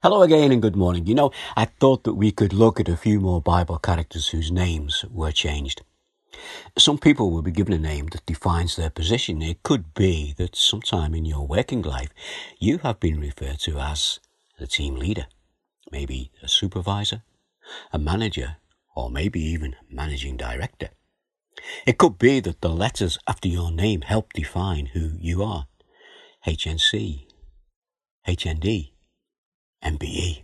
Hello again and good morning. You know, I thought that we could look at a few more Bible characters whose names were changed. Some people will be given a name that defines their position. It could be that sometime in your working life you have been referred to as the team leader, maybe a supervisor, a manager, or maybe even managing director. It could be that the letters after your name help define who you are. HNC, HND, MBE.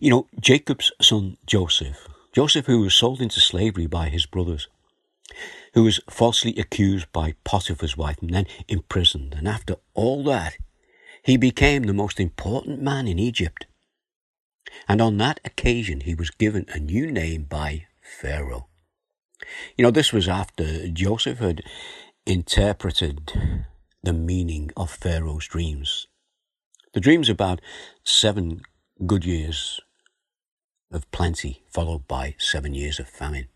You know, Jacob's son Joseph, Joseph who was sold into slavery by his brothers, who was falsely accused by Potiphar's wife and then imprisoned. And after all that, he became the most important man in Egypt. And on that occasion, he was given a new name by Pharaoh. You know, this was after Joseph had interpreted the meaning of Pharaoh's dreams the dream's about seven good years of plenty, followed by seven years of famine.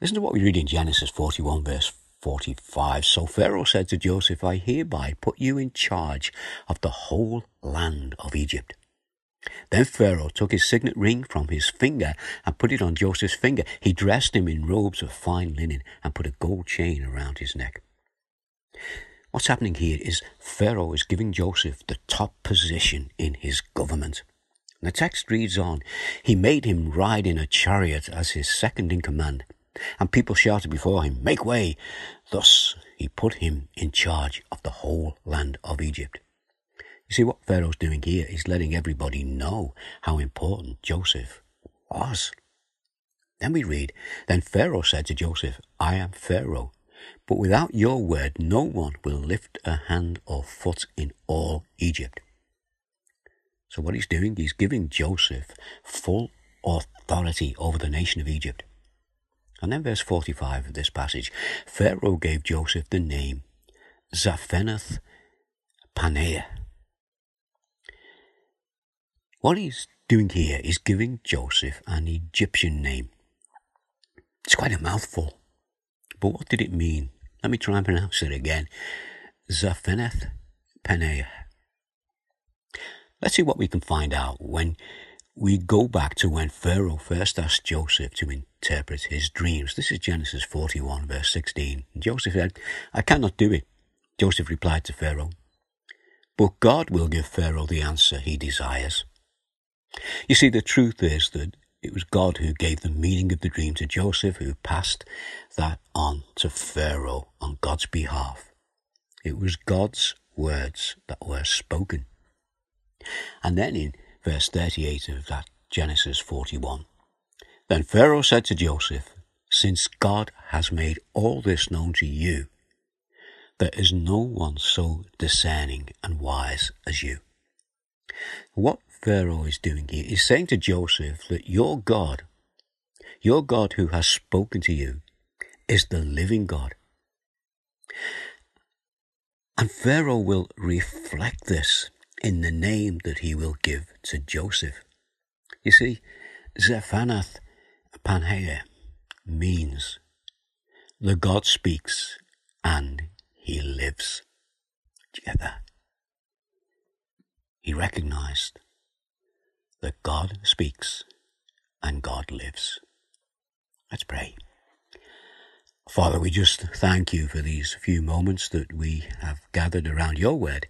Listen to what we read in Genesis 41, verse 45. So Pharaoh said to Joseph, I hereby put you in charge of the whole land of Egypt. Then Pharaoh took his signet ring from his finger and put it on Joseph's finger. He dressed him in robes of fine linen and put a gold chain around his neck. What's happening here is Pharaoh is giving Joseph the top position in his government. And the text reads on, He made him ride in a chariot as his second in command, and people shouted before him, Make way! Thus he put him in charge of the whole land of Egypt. You see, what Pharaoh's doing here is letting everybody know how important Joseph was. Then we read, Then Pharaoh said to Joseph, I am Pharaoh but without your word, no one will lift a hand or foot in all Egypt. So, what he's doing, he's giving Joseph full authority over the nation of Egypt. And then, verse 45 of this passage Pharaoh gave Joseph the name Zaphenath Paneah. What he's doing here is giving Joseph an Egyptian name. It's quite a mouthful. But what did it mean? Let me try and pronounce it again. Zaphenath Paneah. Let's see what we can find out when we go back to when Pharaoh first asked Joseph to interpret his dreams. This is Genesis 41, verse 16. Joseph said, I cannot do it. Joseph replied to Pharaoh, But God will give Pharaoh the answer he desires. You see, the truth is that it was God who gave the meaning of the dream to Joseph, who passed that on to Pharaoh on God's behalf. It was God's words that were spoken. And then in verse 38 of that Genesis 41, then Pharaoh said to Joseph, Since God has made all this known to you, there is no one so discerning and wise as you. What Pharaoh is doing here is saying to Joseph that your God, your God who has spoken to you, is the living God. And Pharaoh will reflect this in the name that he will give to Joseph. You see, Zaphenath Paneah means the God speaks and he lives. Do you get that? He recognized that God speaks and God lives. Let's pray. Father, we just thank you for these few moments that we have gathered around your word.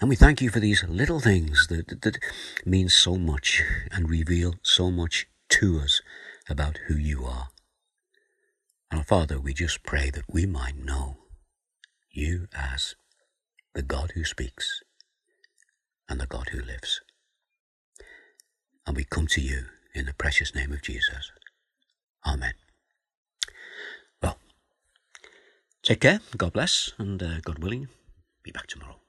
And we thank you for these little things that, that mean so much and reveal so much to us about who you are. And Father, we just pray that we might know you as the God who speaks and the God who lives. And we come to you in the precious name of Jesus. Amen. Well, take care, God bless, and uh, God willing, be back tomorrow.